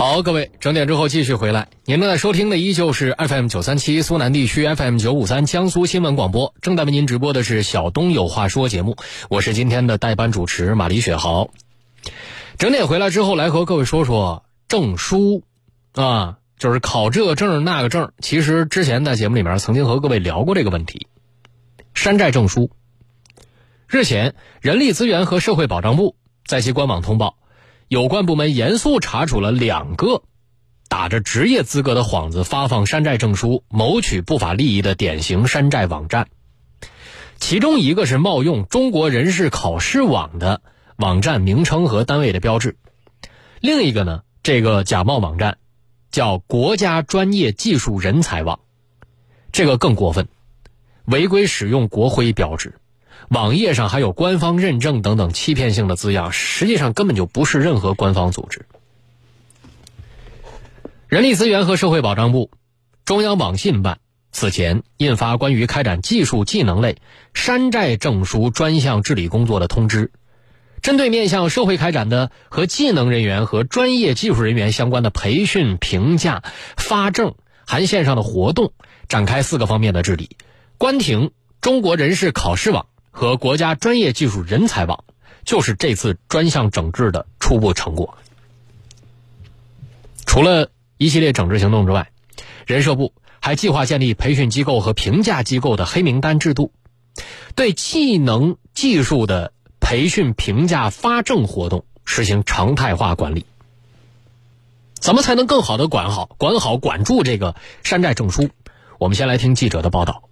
好，各位，整点之后继续回来。您正在收听的依旧是 FM 九三七苏南地区 FM 九五三江苏新闻广播，正在为您直播的是小东有话说节目，我是今天的代班主持马丽雪豪。整点回来之后，来和各位说说证书啊，就是考这个证那个证。其实之前在节目里面曾经和各位聊过这个问题，山寨证书。日前，人力资源和社会保障部在其官网通报。有关部门严肃查处了两个打着职业资格的幌子发放山寨证书、谋取不法利益的典型山寨网站。其中一个是冒用中国人事考试网的网站名称和单位的标志，另一个呢，这个假冒网站叫国家专业技术人才网，这个更过分，违规使用国徽标志。网页上还有官方认证等等欺骗性的字样，实际上根本就不是任何官方组织。人力资源和社会保障部、中央网信办此前印发关于开展技术技能类山寨证书专项治理工作的通知，针对面向社会开展的和技能人员和专业技术人员相关的培训、评价、发证含线上的活动，展开四个方面的治理，关停中国人事考试网。和国家专业技术人才网，就是这次专项整治的初步成果。除了一系列整治行动之外，人社部还计划建立培训机构和评价机构的黑名单制度，对技能技术的培训、评价、发证活动实行常态化管理。怎么才能更好的管好、管好、管住这个山寨证书？我们先来听记者的报道。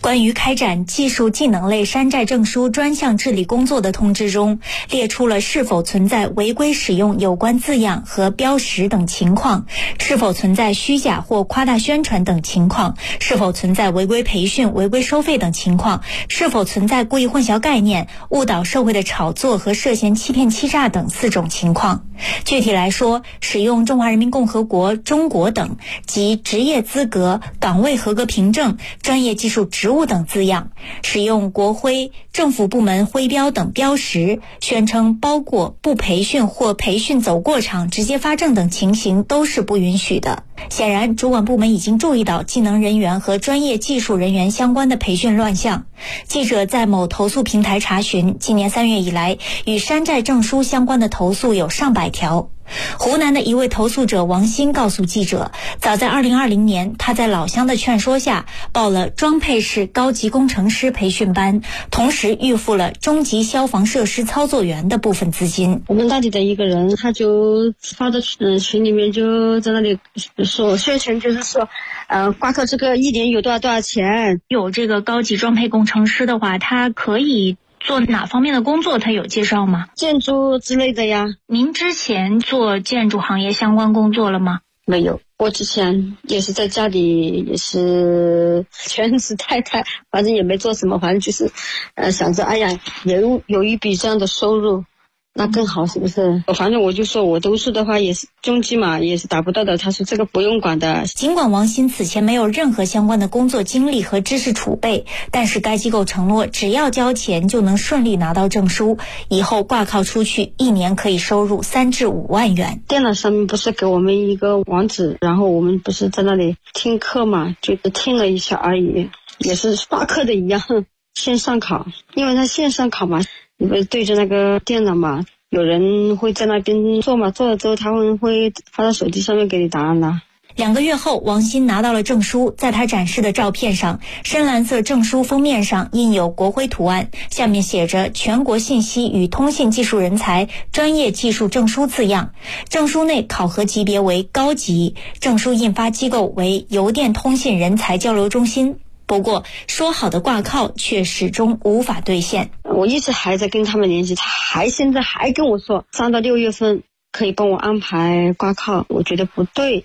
关于开展技术技能类山寨证书专项治理工作的通知中，列出了是否存在违规使用有关字样和标识等情况，是否存在虚假或夸大宣传等情况，是否存在违规培训、违规收费等情况，是否存在故意混淆概念、误导社会的炒作和涉嫌欺骗欺诈等四种情况。具体来说，使用“中华人民共和国”“中国”等及职业资格、岗位合格凭证、专业技术职务等字样，使用国徽、政府部门徽标等标识，宣称包括不培训或培训走过场直接发证等情形，都是不允许的。显然，主管部门已经注意到技能人员和专业技术人员相关的培训乱象。记者在某投诉平台查询，今年三月以来，与山寨证书相关的投诉有上百条。湖南的一位投诉者王鑫告诉记者，早在2020年，他在老乡的劝说下报了装配式高级工程师培训班，同时预付了中级消防设施操作员的部分资金。我们当地的一个人，他就发到群群里面，就在那里说宣传，就是说，呃，挂靠这个一年有多少多少钱？有这个高级装配工程师的话，他可以。做哪方面的工作？他有介绍吗？建筑之类的呀。您之前做建筑行业相关工作了吗？没有，我之前也是在家里，也是全职太太，反正也没做什么，反正就是，呃，想着，哎呀，有有一笔这样的收入。那更好是不是？反正我就说，我读书的话也是中级嘛，也是达不到的。他说这个不用管的。尽管王鑫此前没有任何相关的工作经历和知识储备，但是该机构承诺，只要交钱就能顺利拿到证书，以后挂靠出去，一年可以收入三至五万元。电脑上面不是给我们一个网址，然后我们不是在那里听课嘛，就是听了一下而已，也是刷课的一样，线上考，因为他线上考嘛。你不是对着那个电脑嘛？有人会在那边做嘛？做了之后，他们会发到手机上面给你答案的。两个月后，王鑫拿到了证书，在他展示的照片上，深蓝色证书封面上印有国徽图案，下面写着“全国信息与通信技术人才专业技术证书”字样。证书内考核级别为高级，证书印发机构为邮电通信人才交流中心。不过，说好的挂靠却始终无法兑现。我一直还在跟他们联系，他还现在还跟我说，三到六月份。可以帮我安排挂靠，我觉得不对。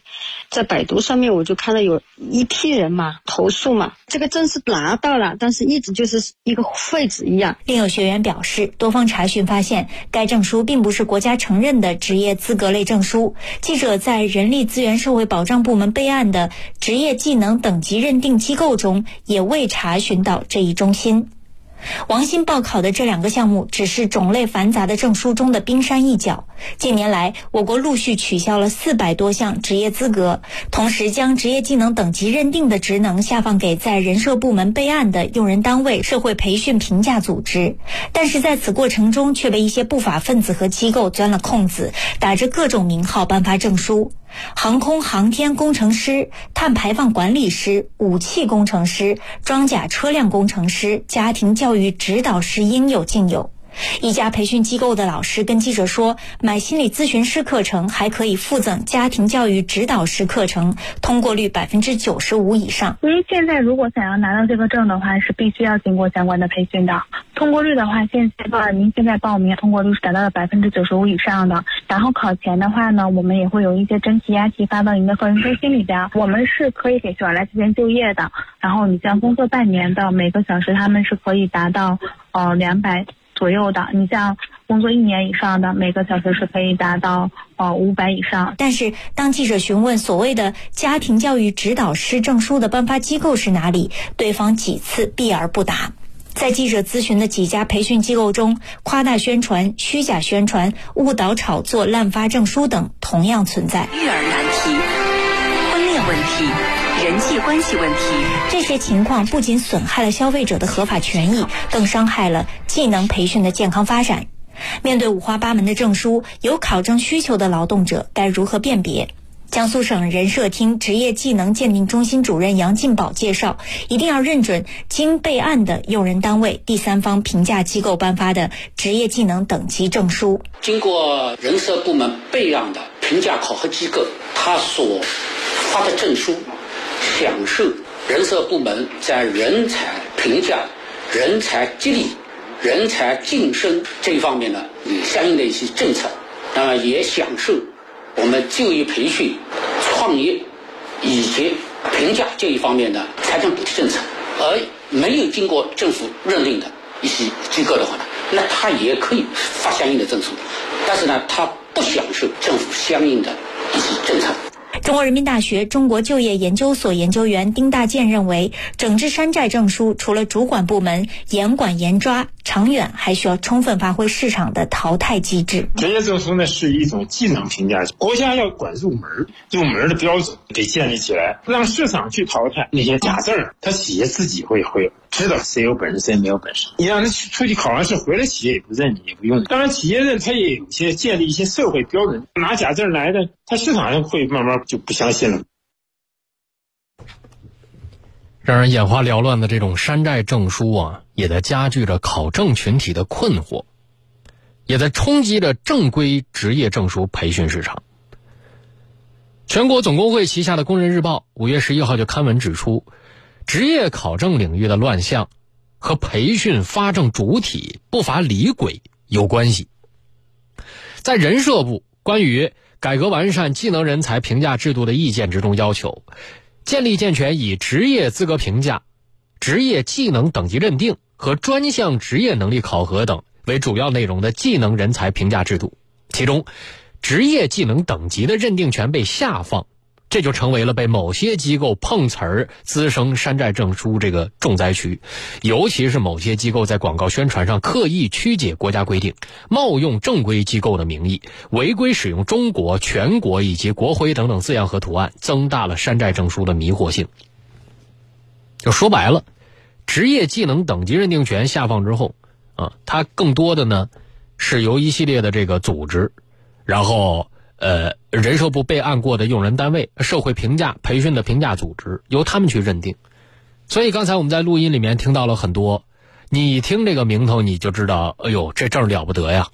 在百度上面我就看到有一批人嘛投诉嘛，这个证是拿到了，但是一直就是一个废纸一样。另有学员表示，多方查询发现，该证书并不是国家承认的职业资格类证书。记者在人力资源社会保障部门备案的职业技能等级认定机构中，也未查询到这一中心。王鑫报考的这两个项目只是种类繁杂的证书中的冰山一角。近年来，我国陆续取消了四百多项职业资格，同时将职业技能等级认定的职能下放给在人社部门备案的用人单位、社会培训评价组织。但是在此过程中，却被一些不法分子和机构钻了空子，打着各种名号颁发证书。航空航天工程师、碳排放管理师、武器工程师、装甲车辆工程师、家庭教育指导师应有尽有。一家培训机构的老师跟记者说，买心理咨询师课程还可以附赠家庭教育指导师课程，通过率百分之九十五以上。因为现在如果想要拿到这个证的话，是必须要经过相关的培训的。通过率的话，现在的您现在报名通过率是达到了百分之九十五以上的。然后考前的话呢，我们也会有一些真题押题发到您的个人中心里边。我们是可以给学员来进行就业的。然后你像工作半年的，每个小时他们是可以达到呃两百。左右的，你像工作一年以上的，每个小时是可以达到呃五百以上。但是，当记者询问所谓的家庭教育指导师证书的颁发机构是哪里，对方几次避而不答。在记者咨询的几家培训机构中，夸大宣传、虚假宣传、误导炒作、滥发证书等同样存在。育儿难题、婚恋问题。人际关系问题，这些情况不仅损害了消费者的合法权益，更伤害了技能培训的健康发展。面对五花八门的证书，有考证需求的劳动者该如何辨别？江苏省人社厅职业技能鉴定中心主任杨进宝介绍，一定要认准经备案的用人单位、第三方评价机构颁发的职业技能等级证书。经过人社部门备案的评价考核机构，他所发的证书。享受人社部门在人才评价、人才激励、人才晋升这一方面呢，相应的一些政策，那么也享受我们就业培训、创业以及评价这一方面的财政补贴政策，而没有经过政府认定的一些机构的话呢，那他也可以发相应的证书，但是呢，他不享受政府相应的一些政策。中国人民大学中国就业研究所研究员丁大建认为，整治山寨证书除了主管部门严管严抓，长远还需要充分发挥市场的淘汰机制。职业证书呢是一种技能评价，国家要管入门，入门的标准得建立起来，让市场去淘汰那些假证，他企业自己会会。知道谁有本事，谁没有本事。你让他去出去考完试回来，企业也不认你，也不用你。当然，企业认他也有些建立一些社会标准。拿假证来的，他市场上会慢慢就不相信了。让人眼花缭乱的这种山寨证书啊，也在加剧着考证群体的困惑，也在冲击着正规职业证书培训市场。全国总工会旗下的《工人日报》五月十一号就刊文指出。职业考证领域的乱象，和培训发证主体不乏李鬼有关系。在人社部关于改革完善技能人才评价制度的意见之中，要求建立健全以职业资格评价、职业技能等级认定和专项职业能力考核等为主要内容的技能人才评价制度，其中职业技能等级的认定权被下放。这就成为了被某些机构碰瓷儿滋生山寨证书这个重灾区，尤其是某些机构在广告宣传上刻意曲解国家规定，冒用正规机构的名义，违规使用“中国”“全国”以及国徽等等字样和图案，增大了山寨证书的迷惑性。就说白了，职业技能等级认定权下放之后，啊，它更多的呢是由一系列的这个组织，然后。呃，人社部备案过的用人单位、社会评价培训的评价组织，由他们去认定。所以刚才我们在录音里面听到了很多，你听这个名头你就知道，哎呦，这证了不得呀！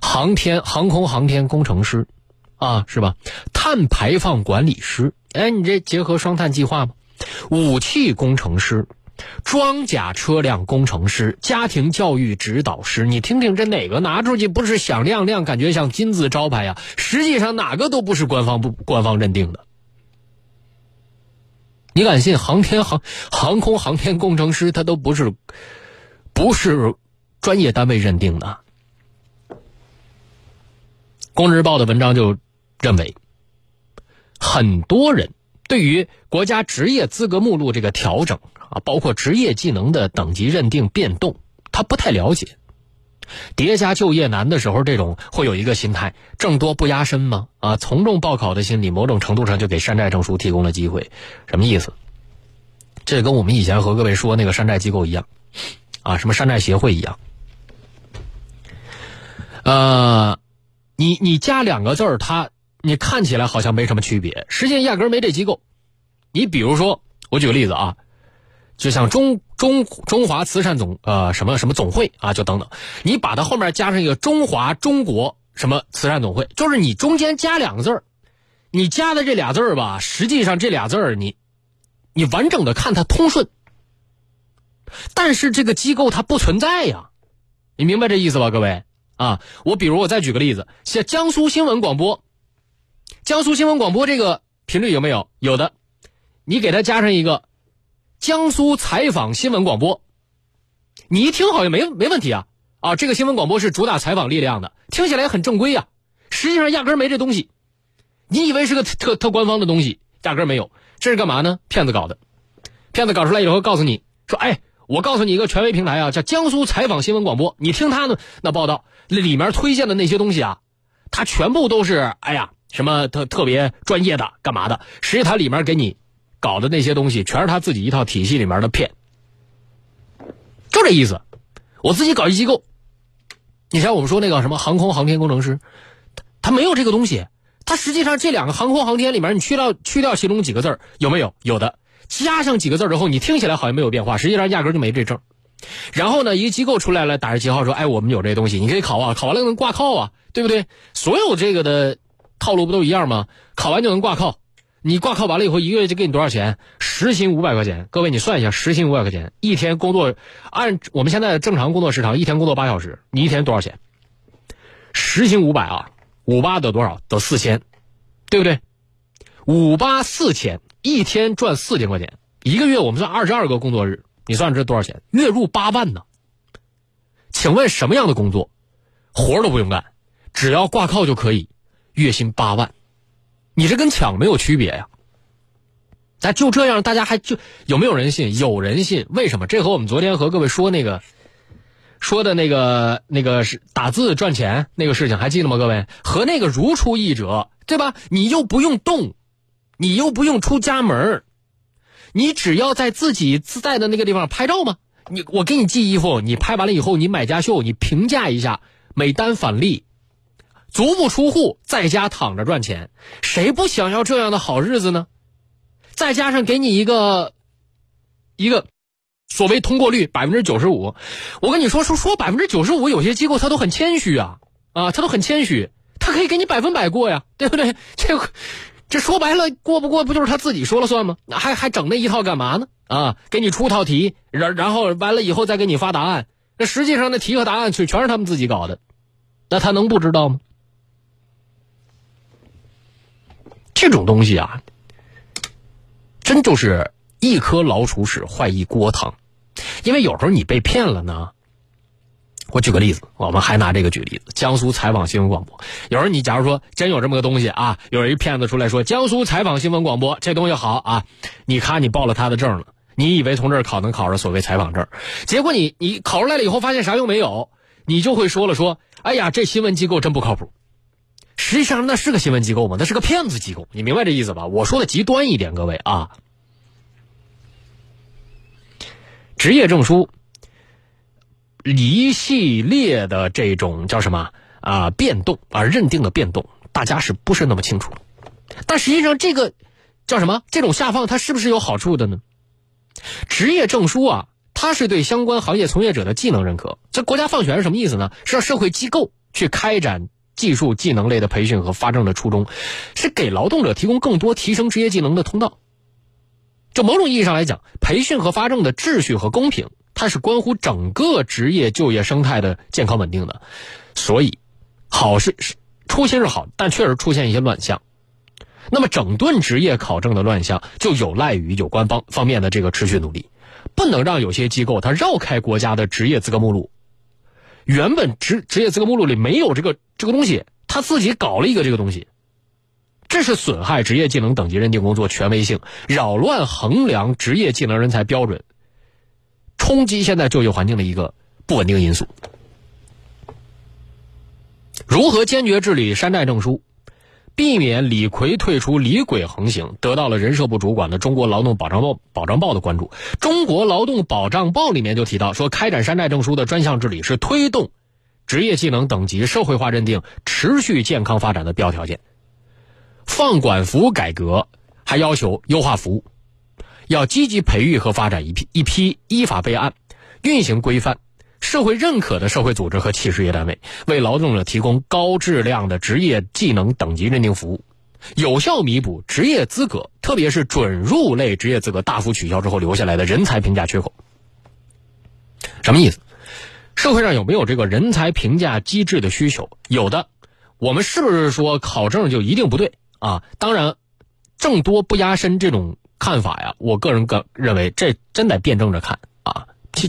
航天航空航天工程师，啊，是吧？碳排放管理师，哎，你这结合双碳计划吗？武器工程师。装甲车辆工程师、家庭教育指导师，你听听这哪个拿出去不是响亮亮，感觉像金字招牌呀？实际上哪个都不是官方不官方认定的。你敢信航天航航空航天工程师他都不是不是专业单位认定的？《工人日报》的文章就认为，很多人对于国家职业资格目录这个调整啊，包括职业技能的等级认定变动，他不太了解。叠加就业难的时候，这种会有一个心态，挣多不压身吗？啊，从众报考的心理，某种程度上就给山寨证书提供了机会。什么意思？这跟我们以前和各位说那个山寨机构一样，啊，什么山寨协会一样。呃，你你加两个字儿，它你看起来好像没什么区别，实际压根没这机构。你比如说，我举个例子啊，就像中中中华慈善总呃什么什么总会啊，就等等，你把它后面加上一个中华中国什么慈善总会，就是你中间加两个字儿，你加的这俩字儿吧，实际上这俩字儿你你完整的看它通顺，但是这个机构它不存在呀，你明白这意思吧，各位？啊，我比如我再举个例子，像江苏新闻广播，江苏新闻广播这个频率有没有？有的，你给它加上一个江苏采访新闻广播，你一听好像没没问题啊啊，这个新闻广播是主打采访力量的，听起来很正规呀，实际上压根没这东西，你以为是个特特官方的东西，压根没有，这是干嘛呢？骗子搞的，骗子搞出来以后告诉你说，哎。我告诉你一个权威平台啊，叫江苏采访新闻广播。你听他的那报道，里面推荐的那些东西啊，它全部都是哎呀什么特特别专业的，干嘛的？实际它里面给你搞的那些东西，全是他自己一套体系里面的骗，就这意思。我自己搞一机构，你像我们说那个什么航空航天工程师，他他没有这个东西。他实际上这两个航空航天里面，你去掉去掉其中几个字有没有？有的。加上几个字之后，你听起来好像没有变化，实际上压根就没这证。然后呢，一个机构出来了，打着旗号说：“哎，我们有这东西，你可以考啊，考完了能挂靠啊，对不对？”所有这个的套路不都一样吗？考完就能挂靠，你挂靠完了以后，一个月就给你多少钱？时薪五百块钱。各位，你算一下，时薪五百块钱，一天工作按我们现在正常工作时长，一天工作八小时，你一天多少钱？时薪五百啊，五八得多少？得四千，对不对？五八四千。一天赚四千块钱，一个月我们算二十二个工作日，你算这多少钱？月入八万呢？请问什么样的工作，活都不用干，只要挂靠就可以，月薪八万，你这跟抢没有区别呀？咱就这样，大家还就有没有人信？有人信？为什么？这和我们昨天和各位说那个说的那个那个是打字赚钱那个事情还记得吗？各位和那个如出一辙，对吧？你又不用动。你又不用出家门你只要在自己自带的那个地方拍照吗？你我给你寄衣服，你拍完了以后，你买家秀，你评价一下，每单返利，足不出户，在家躺着赚钱，谁不想要这样的好日子呢？再加上给你一个一个所谓通过率百分之九十五，我跟你说说说百分之九十五，有些机构他都很谦虚啊啊，他都很谦虚，他可以给你百分百过呀，对不对？这。这说白了，过不过不就是他自己说了算吗？还还整那一套干嘛呢？啊，给你出套题，然然后完了以后再给你发答案。那实际上那题和答案全全是他们自己搞的，那他能不知道吗？这种东西啊，真就是一颗老鼠屎坏一锅汤。因为有时候你被骗了呢。我举个例子，我们还拿这个举例子。江苏采访新闻广播，有时候你假如说真有这么个东西啊，有一骗子出来说江苏采访新闻广播这东西好啊，你看你报了他的证了，你以为从这儿考能考上所谓采访证，结果你你考出来了以后发现啥用没有，你就会说了说，哎呀这新闻机构真不靠谱。实际上那是个新闻机构吗？那是个骗子机构，你明白这意思吧？我说的极端一点，各位啊，职业证书。一系列的这种叫什么啊变动啊认定的变动，大家是不是那么清楚？但实际上这个叫什么？这种下放它是不是有好处的呢？职业证书啊，它是对相关行业从业者的技能认可。这国家放权是什么意思呢？是让社会机构去开展技术技能类的培训和发证的初衷，是给劳动者提供更多提升职业技能的通道。就某种意义上来讲，培训和发证的秩序和公平。它是关乎整个职业就业生态的健康稳定的，所以好是是初心是好，但确实出现一些乱象。那么整顿职业考证的乱象，就有赖于有关方方面的这个持续努力，不能让有些机构它绕开国家的职业资格目录。原本职职业资格目录里没有这个这个东西，他自己搞了一个这个东西，这是损害职业技能等级认定工作权威性，扰乱衡量职业技能人才标准，冲击现在就业环境的一个不稳定因素。如何坚决治理山寨证书？避免李逵退出李鬼横行，得到了人社部主管的《中国劳动保障报》保障报的关注。《中国劳动保障报》里面就提到说，开展山寨证书的专项治理是推动职业技能等级社会化认定持续健康发展的必要条件。放管服改革还要求优化服务，要积极培育和发展一批一批依法备案、运行规范。社会认可的社会组织和企事业单位，为劳动者提供高质量的职业技能等级认定服务，有效弥补职业资格，特别是准入类职业资格大幅取消之后留下来的人才评价缺口。什么意思？社会上有没有这个人才评价机制的需求？有的。我们是不是说考证就一定不对啊？当然，证多不压身这种看法呀，我个人个认为这真得辩证着看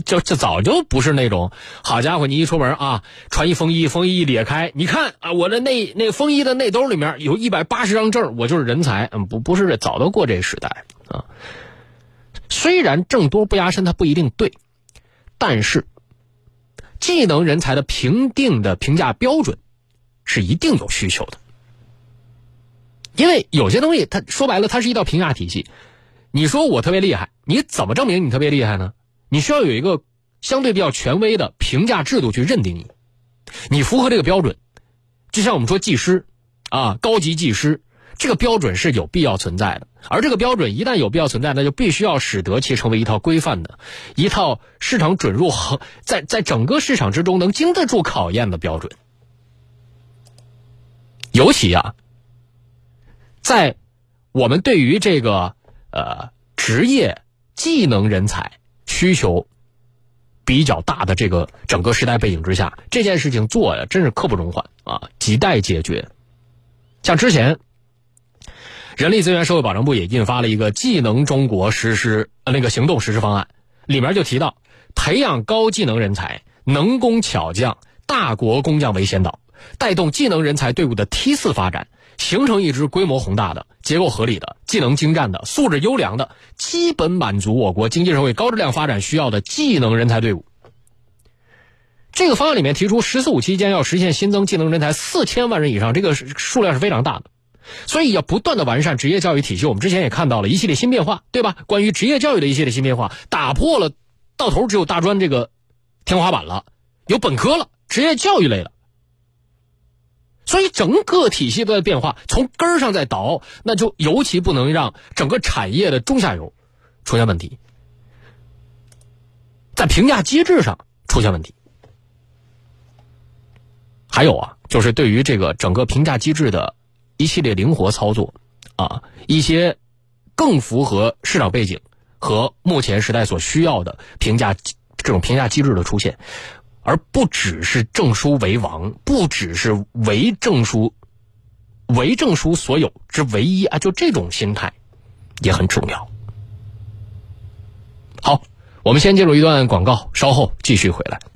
就。这这这早就不是那种好家伙！你一出门啊，穿一风衣，风衣一裂开，你看啊，我的内那风衣的内兜里面有一百八十张证，我就是人才。嗯，不不是这，早都过这时代啊。虽然证多不压身，它不一定对，但是技能人才的评定的评价标准是一定有需求的，因为有些东西，它说白了，它是一道评价体系。你说我特别厉害，你怎么证明你特别厉害呢？你需要有一个相对比较权威的评价制度去认定你，你符合这个标准，就像我们说技师，啊，高级技师，这个标准是有必要存在的。而这个标准一旦有必要存在，那就必须要使得其成为一套规范的、一套市场准入和在在整个市场之中能经得住考验的标准。尤其啊，在我们对于这个呃职业技能人才。需求比较大的这个整个时代背景之下，这件事情做呀，真是刻不容缓啊，亟待解决。像之前，人力资源社会保障部也印发了一个技能中国实施那个行动实施方案，里面就提到培养高技能人才，能工巧匠，大国工匠为先导，带动技能人才队伍的梯次发展。形成一支规模宏大的、结构合理的、技能精湛的、素质优良的、基本满足我国经济社会高质量发展需要的技能人才队伍。这个方案里面提出，“十四五”期间要实现新增技能人才四千万人以上，这个数量是非常大的，所以要不断的完善职业教育体系。我们之前也看到了一系列新变化，对吧？关于职业教育的一系列新变化，打破了到头只有大专这个天花板了，有本科了，职业教育类了。所以整个体系都在变化，从根儿上在倒，那就尤其不能让整个产业的中下游出现问题，在评价机制上出现问题。还有啊，就是对于这个整个评价机制的一系列灵活操作啊，一些更符合市场背景和目前时代所需要的评价这种评价机制的出现。而不只是证书为王，不只是为证书，为证书所有之唯一啊！就这种心态也很重要。好，我们先进入一段广告，稍后继续回来。